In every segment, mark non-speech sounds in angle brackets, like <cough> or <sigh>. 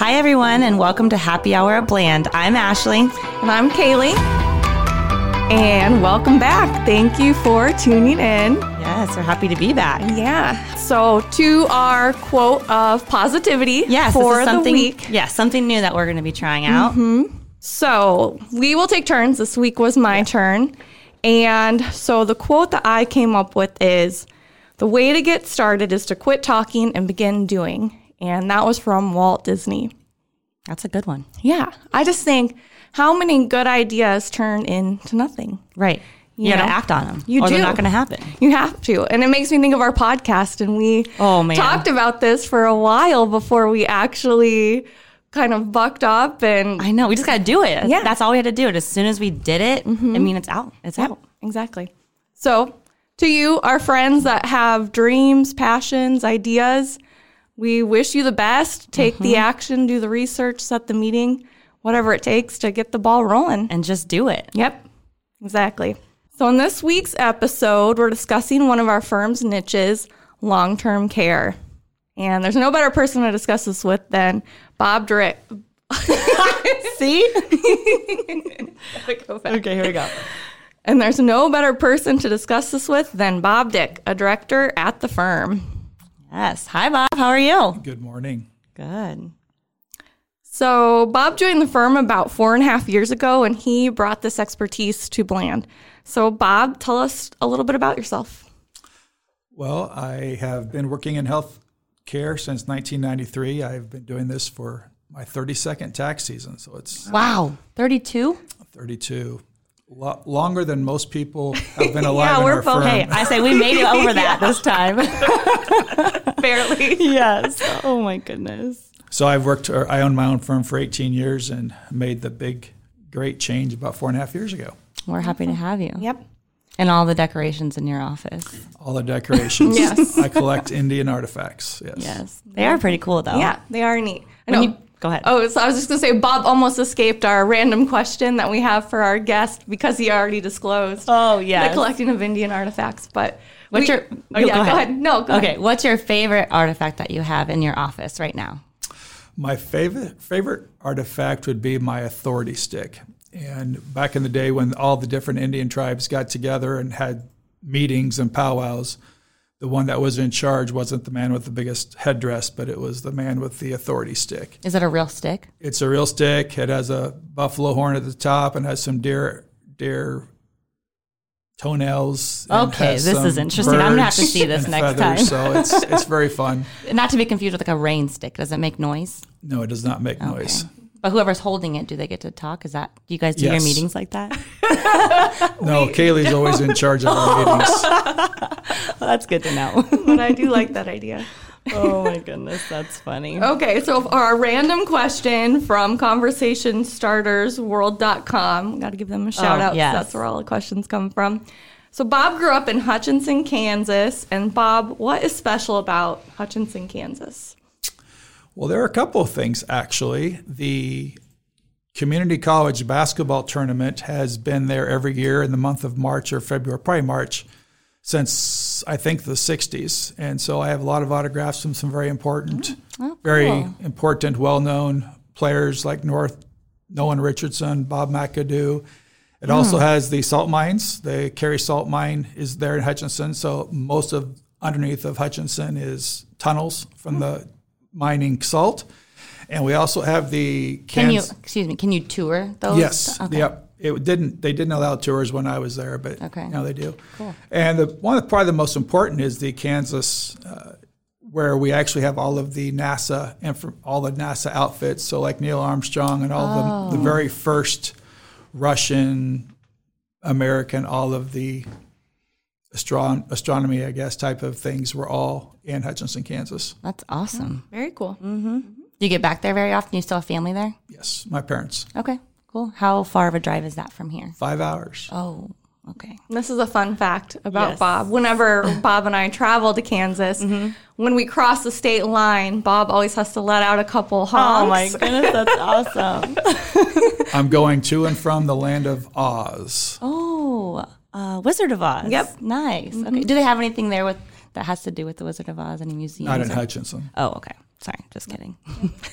Hi, everyone, and welcome to Happy Hour at Bland. I'm Ashley. And I'm Kaylee. And welcome back. Thank you for tuning in. Yes, we're happy to be back. Yeah. So, to our quote of positivity Yes, for this is something, the week. Yeah, something new that we're going to be trying out. Mm-hmm. So, we will take turns. This week was my turn. And so, the quote that I came up with is The way to get started is to quit talking and begin doing. And that was from Walt Disney. That's a good one. Yeah. I just think how many good ideas turn into nothing? Right. You You got to act on them, You or they're not going to happen. You have to. And it makes me think of our podcast. And we Oh, man. talked about this for a while before we actually kind of bucked up and I know. We just got to do it. Yeah. That's all we had to do. And as soon as we did it, mm-hmm. I mean, it's out. It's out. exactly. So, to you, our friends that have dreams, passions, ideas, we wish you the best. Take the mm-hmm. action, do the research, set the meeting, whatever it takes to get the ball rolling. And just do it. Yep, exactly. So, in this week's episode, we're discussing one of our firm's niches, long term care. And there's no better person to discuss this with than Bob Drick. <laughs> See? okay, here we go. And there's no better person to discuss this with than Bob Dick, a director at the firm. Yes. Hi, Bob. How are you? Good morning. Good. So, Bob joined the firm about four and a half years ago, and he brought this expertise to Bland. So, Bob, tell us a little bit about yourself. Well, I have been working in health care since 1993. I've been doing this for my 32nd tax season, so it's Wow. 32? 32. Lo- longer than most people <laughs> have been alive Yeah, we're our both- firm. Hey, I say we made it over that <laughs> this time. <laughs> Barely. yes. Oh, my goodness. So I've worked, or I owned my own firm for 18 years and made the big, great change about four and a half years ago. We're happy to have you. Yep. And all the decorations in your office. All the decorations. Yes. I collect Indian artifacts. Yes. Yes. They are pretty cool, though. Yeah, they are neat. I When know. you- go ahead. Oh, so I was just going to say, Bob almost escaped our random question that we have for our guest because he already disclosed Oh, yeah, the collecting of Indian artifacts. But What's we- your? Oh, yeah, go ahead. No, go okay. ahead. What's your favorite artifact that you have in your office right now? My favorite favorite artifact would be my authority stick. And back in the day when all the different Indian tribes got together and had meetings and powwows, the one that was in charge wasn't the man with the biggest headdress, but it was the man with the authority stick. Is it a real stick? It's a real stick. It has a buffalo horn at the top and has some deer deer toenails. Okay, this is interesting. I'm gonna have to see this next feathers, time. So it's it's very fun. <laughs> Not to be confused with like a rain stick. Does it make noise? No, it does not make noise. But whoever's holding it, do they get to talk? Is that do you guys do your meetings like that? <laughs> No, Kaylee's always in charge of our <laughs> meetings. that's good to know. but I do like that idea. <laughs> oh my goodness, that's funny. Okay, so our random question from conversationstartersworld.com. Got to give them a shout Oh, out. 'cause yes. That's where all the questions come from. So Bob grew up in Hutchinson, Kansas. And Bob, what is special about Hutchinson, Kansas? Well, there are a couple of things actually. The community college basketball tournament has been there every year in the month of March or February, probably March, since I think the 60s. And so I have a lot of autographs from some very important, mm, oh, very important, well known players like North Nolan Richardson, Bob McAdoo. It mm. also has the salt mines. The Carey Salt Mine is there in Hutchinson. So most of underneath of Hutchinson is tunnels from mm. the mining salt. And we also have the Can you excuse me? Can you tour those? Yes. Okay. Yep. It didn't. They didn't allow tours when I was there, but Okay. now they do. Cool. And the one of probably the most important is the Kansas, uh, where we actually have all of the NASA and all the NASA outfits. So like Neil Armstrong and all Oh. the the very first Russian, American, all of the astron- astronomy, I guess, type of things were all in Hutchinson, Kansas. That's awesome. Very cool. Mm-hmm. Mm-hmm. Do you get back there very often? You still have family there? Yes, my parents. Okay, cool. How far of a drive is that from here? Five hours. Oh, okay. This is a fun fact about Yes. Bob. Whenever <laughs> Bob and I travel to Kansas, mm-hmm. when we cross the state line, Bob always has to let out a couple honks. Oh my goodness, that's <laughs> awesome. I'm going to and from the land of Oz. Oh, uh, Wizard of Oz. Yep. Nice. Okay. Do they have anything there with that has to do with the Wizard of Oz? Any museums? Not in or- Hutchinson. Oh, okay. Sorry, just kidding. <laughs> <laughs>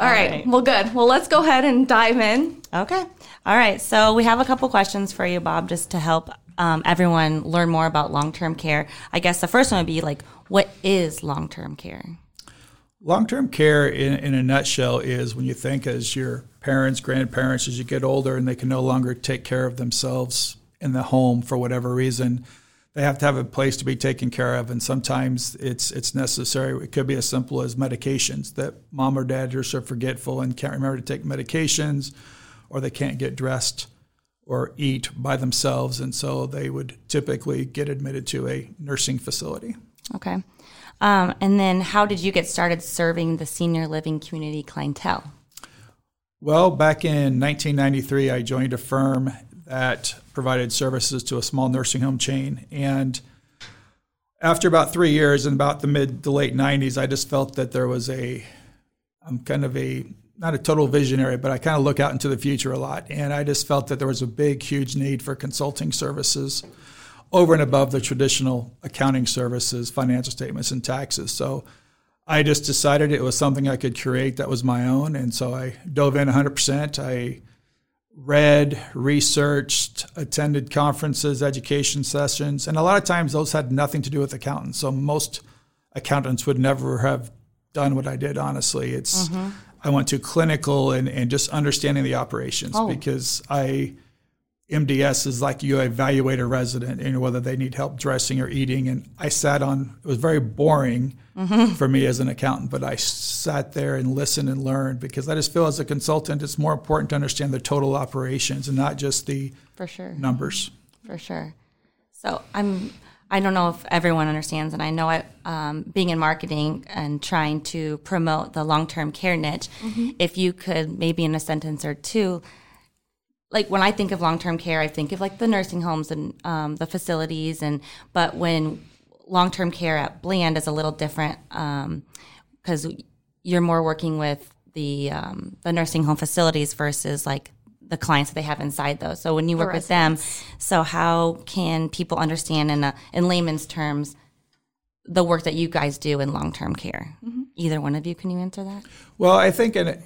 All right. right. Well, good. Well, let's go ahead and dive in. Okay. All right. So we have a couple questions for you, Bob, just to help um, everyone learn more about long term care. I guess the first one would be like, what is long term care? Long term care, in, in a nutshell, is when you think as your parents, grandparents, as you get older and they can no longer take care of themselves in the home for whatever reason, they have to have a place to be taken care of. And sometimes it's it's necessary. It could be as simple as medications that mom or dad are so forgetful and can't remember to take medications, or they can't get dressed or eat by themselves. And so they would typically get admitted to a nursing facility. Okay. Um, and then how did you get started serving the senior living community clientele? Well, back in 1993, I joined a firm that provided services to a small nursing home chain. And after about three years, in about the mid to late 90s, I just felt that there was a, I'm kind of a, not a total visionary, but I kind of look out into the future a lot. And I just felt that there was a big, huge need for consulting services over and above the traditional accounting services, financial statements, and taxes. So I just decided it was something I could create that was my own. And so I dove in 100%. I read, researched, attended conferences, education sessions, and a lot of times those had nothing to do with accountants. So most accountants would never have done what I did, honestly. It's mm-hmm. I went to clinical and, and just understanding the operations oh. because I MDS is like you evaluate a resident and whether they need help dressing or eating. And I sat on, it was very boring mm-hmm. for me as an accountant, but I sat there and listened and learned because I just feel as a consultant, it's more important to understand the total operations and not just the for sure numbers. For sure. So I'm, I don't know if everyone understands, and I know I, um, being in marketing and trying to promote the long term care niche, mm-hmm. if you could maybe in a sentence or two, like when I think of long term care, I think of like the nursing homes and um, the facilities, and but when long term care at Bland is a little different because um, you're more working with the um, the nursing home facilities versus like the clients that they have inside those. So when you work with them, so how can people understand in a, in layman's terms the work that you guys do in long term care? Mm-hmm. Either one of you, can you answer that? Well, I think in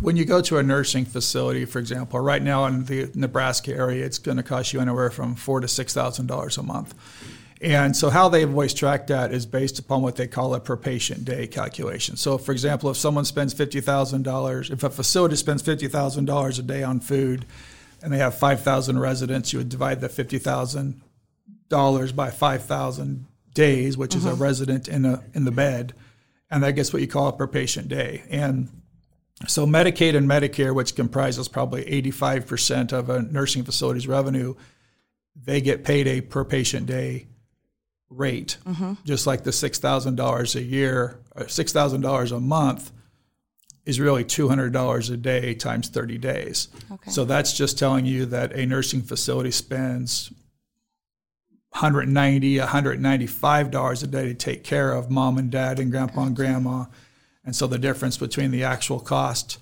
when you go to a nursing facility, for example, right now in the Nebraska area, it's going to cost you anywhere from four to six thousand dollars a month. And so, how they've always tracked that is based upon what they call a per patient day calculation. So, for example, if someone spends fifty thousand dollars, if a facility spends fifty thousand dollars a day on food, and they have five thousand residents, you would divide the fifty thousand dollars by five thousand days, which mm-hmm. is a mm-hmm. resident in a in the bed, and that gets what you call a per patient day. And so Medicaid and Medicare, which comprises probably 85% of a nursing facility's revenue, they get paid a per patient day rate, mm-hmm. just like the $6,000 a year, uh, $6,000 a month is really $200 a day times 30 days. Okay. So that's just telling you that a nursing facility spends 190 $195 a day to take care of mom and dad and grandpa and grandma and so the difference between the actual cost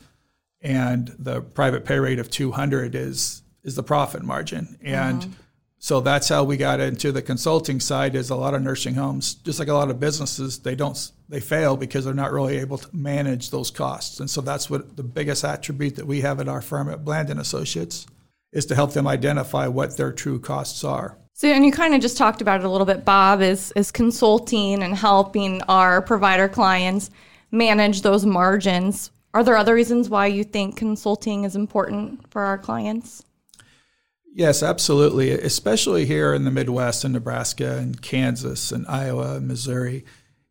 and the private pay rate of 200 is is the profit margin. And mm-hmm. so that's how we got into the consulting side is a lot of nursing homes, just like a lot of businesses, they don't they fail because they're not really able to manage those costs. And so that's what the biggest attribute that we have at our firm at Bland and Associates is to help them identify what their true costs are. So, and you kind of just talked about it a little bit, Bob, is, is consulting and helping our provider clients manage those margins. Are there other reasons why you think consulting is important for our clients? Yes, absolutely. Especially here in the Midwest, in Nebraska and Kansas and Iowa and Missouri,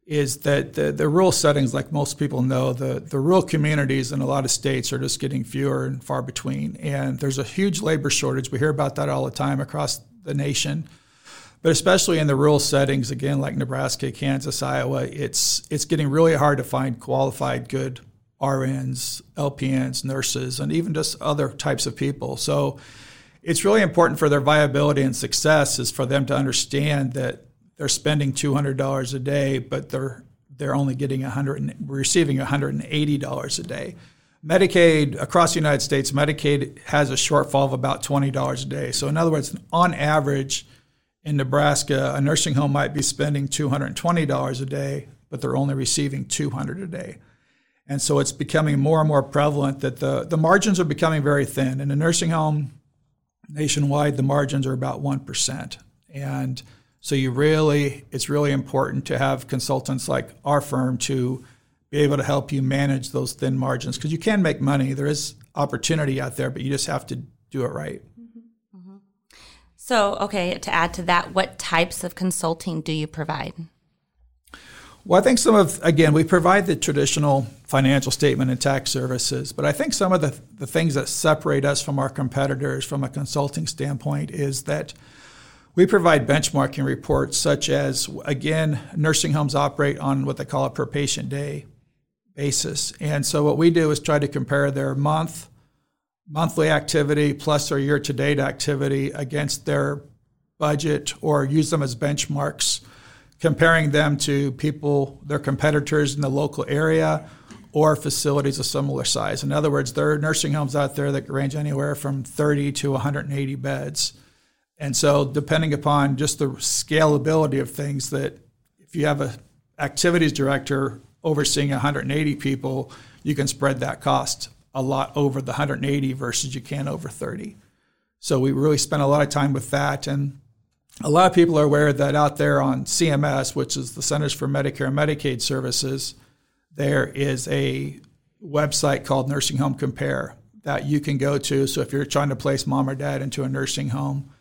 is that the, the rural settings, like most people know, the, the rural communities in a lot of states are just getting fewer and far between. And there's a huge labor shortage. We hear about that all the time across the nation but especially in the rural settings, again, like Nebraska, Kansas, Iowa, it's it's getting really hard to find qualified, good RNs, LPNs, nurses, and even just other types of people. So it's really important for their viability and success is for them to understand that they're spending two hundred dollars a day, but they're they're only getting a hundred receiving hundred and eighty dollars a day. Medicaid across the United States, Medicaid has a shortfall of about twenty dollars a day. So in other words, on average in Nebraska, a nursing home might be spending $220 a day, but they're only receiving 200 a day. And so it's becoming more and more prevalent that the, the margins are becoming very thin. In a nursing home nationwide, the margins are about 1%. And so you really, it's really important to have consultants like our firm to be able to help you manage those thin margins because you can make money. There is opportunity out there, but you just have to do it right. So, okay, to add to that, what types of consulting do you provide? Well, I think some of, again, we provide the traditional financial statement and tax services, but I think some of the, the things that separate us from our competitors from a consulting standpoint is that we provide benchmarking reports such as, again, nursing homes operate on what they call a per patient day basis. And so what we do is try to compare their month, monthly activity plus their year to date activity against their budget or use them as benchmarks comparing them to people, their competitors in the local area or facilities of similar size. In other words, there are nursing homes out there that range anywhere from 30 to 180 beds. And so, depending upon just the scalability of things, that if you have a activities director overseeing 180 people, you can spread that cost a lot over the 180 versus you can over 30. So we really spent a lot of time with that, and a lot of people are aware that out there on CMS, which is the Centers for Medicare and Medicaid Services, there is a website called Nursing Home Compare that you can go to. So if you're trying to place mom or dad into a nursing home,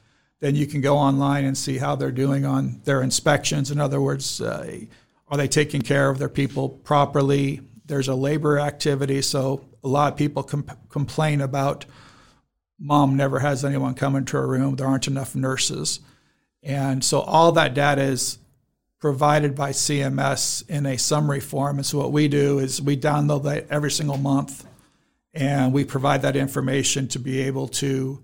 then you can go online and see how they're doing on their inspections. In other words, uh, are they taking care of their people properly? There's a labor activity, so a lot of people com- complain about mom never has anyone come into her room. There aren't enough nurses. And so all that data is provided by CMS in a summary form. And so what we do is we download that every single month and we provide that information to be able to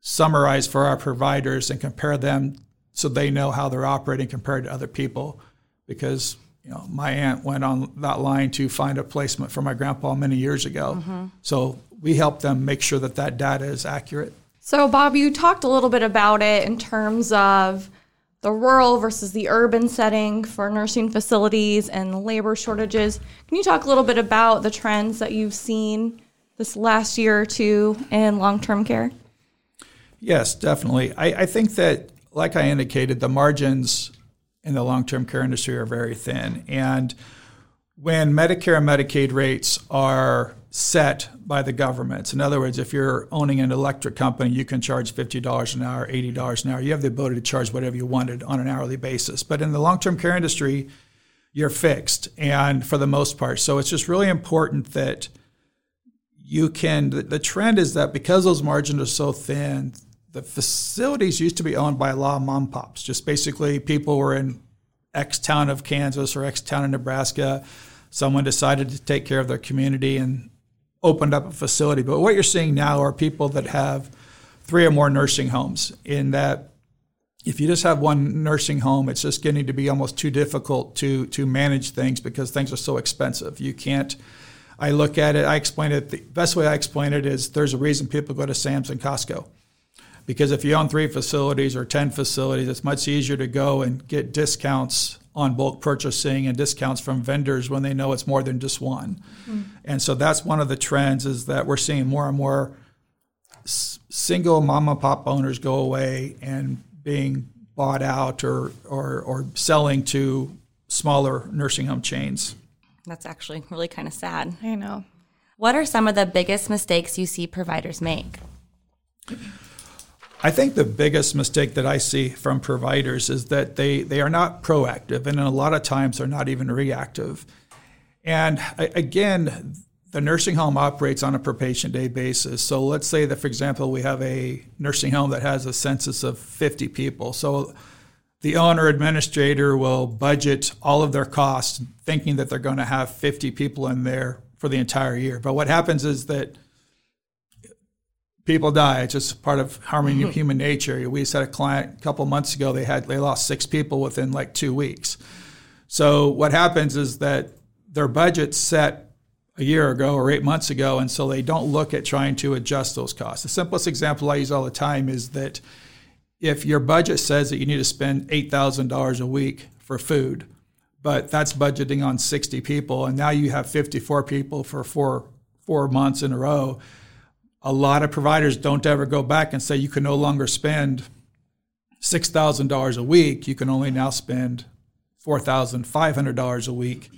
summarize for our providers and compare them so they know how they're operating compared to other people. Because you know, my aunt went on that line to find a placement for my grandpa many years ago. Mm-hmm. So we help them make sure that that data is accurate. So, Bob, you talked a little bit about it in terms of the rural versus the urban setting for nursing facilities and labor shortages. Can you talk a little bit about the trends that you've seen this last year or two in long term care? Yes, definitely. I, I, think that, like I indicated, the margins in the long term care industry are very thin. And when Medicare and Medicaid rates are set by the governments. In other words, if you're owning an electric company, you can charge $50 an hour, $80 an hour. You have the ability to charge whatever you wanted on an hourly basis. But in the long term care industry, you're fixed, and for the most part. So it's just really important that you can. The trend is that because those margins are so thin, the facilities used to be owned by a lot of mom pops. Just basically, people were in X town of Kansas or X town of Nebraska. Someone decided to take care of their community and opened up a facility. But what you're seeing now are people that have three or more nursing homes. In that, if you just have one nursing home, it's just getting to be almost too difficult to to manage things because things are so expensive. You can't. I look at it. I explain it. The best way I explain it is there's a reason people go to Sam's and Costco. Because if you own three facilities or 10 facilities, it's much easier to go and get discounts on bulk purchasing and discounts from vendors when they know it's more than just one. Mm-hmm. And so that's one of the trends is that we're seeing more and more s- single mom and pop owners go away and being bought out or, or, or selling to smaller nursing home chains. That's actually really kind of sad. I know. What are some of the biggest mistakes you see providers make? I think the biggest mistake that I see from providers is that they, they are not proactive, and a lot of times they're not even reactive. And again, the nursing home operates on a per patient day basis. So let's say that, for example, we have a nursing home that has a census of 50 people. So the owner administrator will budget all of their costs thinking that they're going to have 50 people in there for the entire year. But what happens is that people die. It's just part of harming mm-hmm. human nature. We just had a client a couple months ago. They had they lost six people within like two weeks. So what happens is that their budget's set a year ago or eight months ago, and so they don't look at trying to adjust those costs. The simplest example I use all the time is that if your budget says that you need to spend eight thousand dollars a week for food, but that's budgeting on 60 people, and now you have 54 people for four four months in a row. A lot of providers don't ever go back and say you can no longer spend six thousand dollars a week. You can only now spend four thousand five hundred dollars a week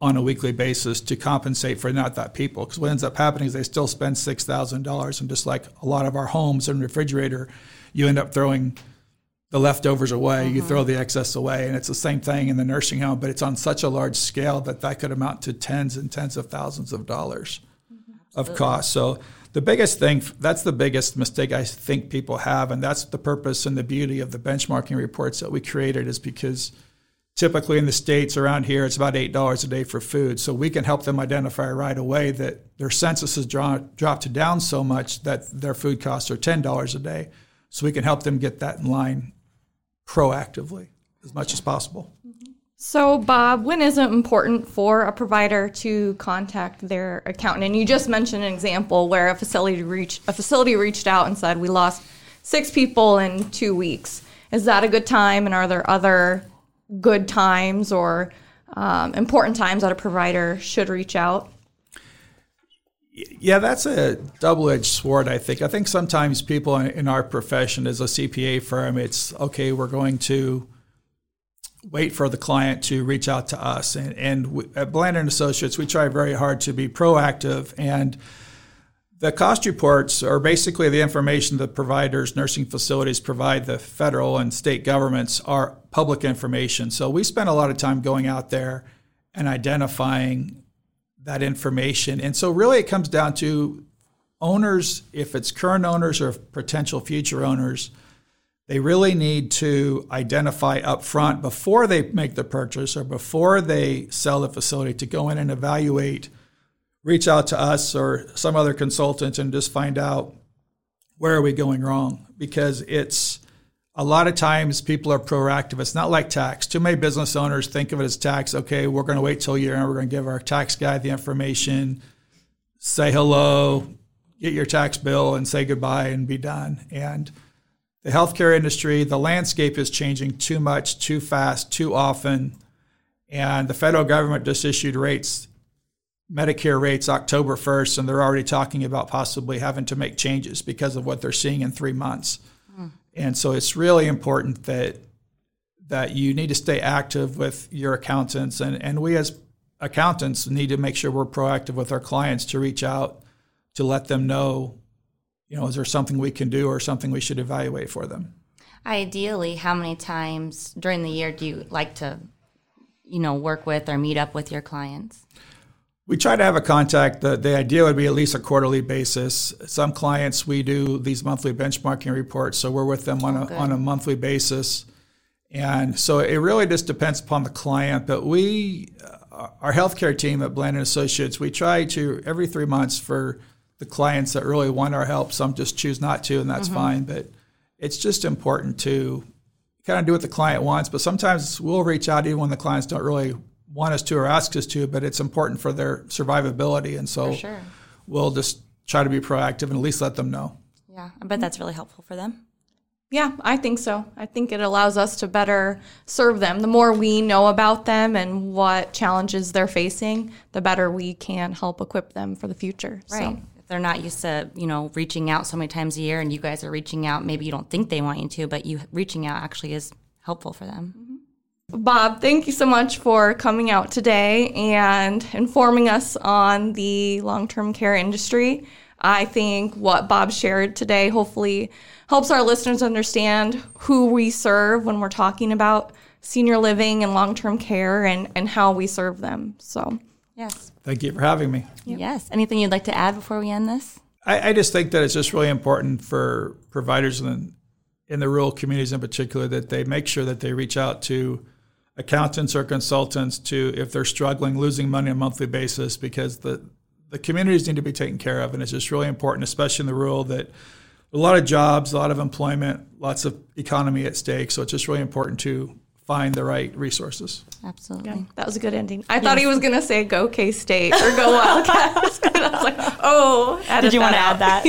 on a weekly basis to compensate for not that people. Because what ends up happening is they still spend six thousand dollars, and just like a lot of our homes and refrigerator, you end up throwing the leftovers away, mm-hmm. you throw the excess away, and it's the same thing in the nursing home, but it's on such a large scale that that could amount to tens and tens of thousands of dollars mm-hmm. of cost. So the biggest thing that's the biggest mistake I think people have, and that's the purpose and the beauty of the benchmarking reports that we created is because typically in the states around here it's about eight dollars a day for food so we can help them identify right away that their census has dropped down so much that their food costs are ten dollars a day so we can help them get that in line proactively as much as possible so, Bob, when is it important for a provider to contact their accountant? And you just mentioned an example where a facility reached a facility reached out and said we lost six people in two weeks. Is that a good time? And are there other good times or um, important times that a provider should reach out? Yeah, that's a double-edged sword. I think. I think sometimes people in our profession, as a CPA firm, it's okay. We're going to wait for the client to reach out to us. And, and we, at Bland and Associates, we try very hard to be proactive. And the cost reports are basically the information that providers, nursing facilities provide the federal and state governments are public information. So we spend a lot of time going out there and identifying that information. And so really it comes down to owners, if it's current owners or potential future owners – they really need to identify up front before they make the purchase or before they sell the facility to go in and evaluate, reach out to us or some other consultant and just find out where are we going wrong because it's a lot of times people are proactive. It's not like tax. Too many business owners think of it as tax. Okay, we're going to wait till year end. we're going to give our tax guy the information, say hello, get your tax bill, and say goodbye and be done. And the healthcare industry, the landscape is changing too much, too fast, too often. And the federal government just issued rates, Medicare rates, October 1st, and they're already talking about possibly having to make changes because of what they're seeing in three months. Mm. And so it's really important that that you need to stay active with your accountants and, and we as accountants need to make sure we're proactive with our clients to reach out to let them know you know, is there something we can do or something we should evaluate for them? Ideally, how many times during the year do you like to, you know, work with or meet up with your clients? We try to have a contact. The, the idea would be at least a quarterly basis. Some clients, we do these monthly benchmarking reports, so we're with them on, oh, a, on a monthly basis. And so it really just depends upon the client. But we, uh, our healthcare team at Bland and Associates, we try to every three months for the clients that really want our help. Some just choose not to, and that's mm-hmm. fine. But it's just important to kind of do what the client wants. But sometimes we'll reach out even when the clients don't really want us to or ask us to. But it's important for their survivability, and so sure. we'll just try to be proactive and at least let them know. Yeah, I bet that's really helpful for them. Yeah, I think so. I think it allows us to better serve them. The more we know about them and what challenges they're facing, the better we can help equip them for the future. Right. So they're not used to you know reaching out so many times a year and you guys are reaching out maybe you don't think they want you to but you reaching out actually is helpful for them. Mm-hmm. bob thank you so much for coming out today and informing us on the long-term care industry. I think what bob shared today hopefully helps our listeners understand who we serve when we're talking about senior living and long-term care and, and how we serve them. So yes Thank you for having me. Yes. Anything you'd like to add before we end this? I, I just think that it's just really important for providers in, in the rural communities in particular that they make sure that they reach out to accountants or consultants to if they're struggling losing money on a monthly basis because the the communities need to be taken care of and it's just really important especially in the rural that a lot of jobs a lot of employment lots of economy at stake so it's just really important to find the right resources. Absolutely. Yeah, that was a good ending. I yes. thought he was going to say go K State or go Wildcats. <laughs> I was like, oh, did you want to add that?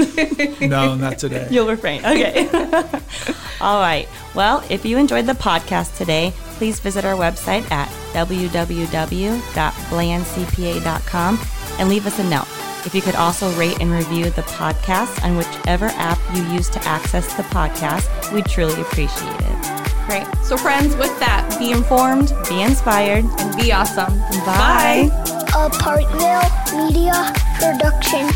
<laughs> no, not today. <laughs> You'll refrain. Okay. All right. Well, if you enjoyed the podcast today, please visit our website at www.blandcpa.com and leave us a note. If you could also rate and review the podcast on whichever app you use to access the podcast, we'd truly appreciate it. Great. So, friends, with that, be informed, Be inspired. and be awesome. Bye. Bye. A Parkville Media Production.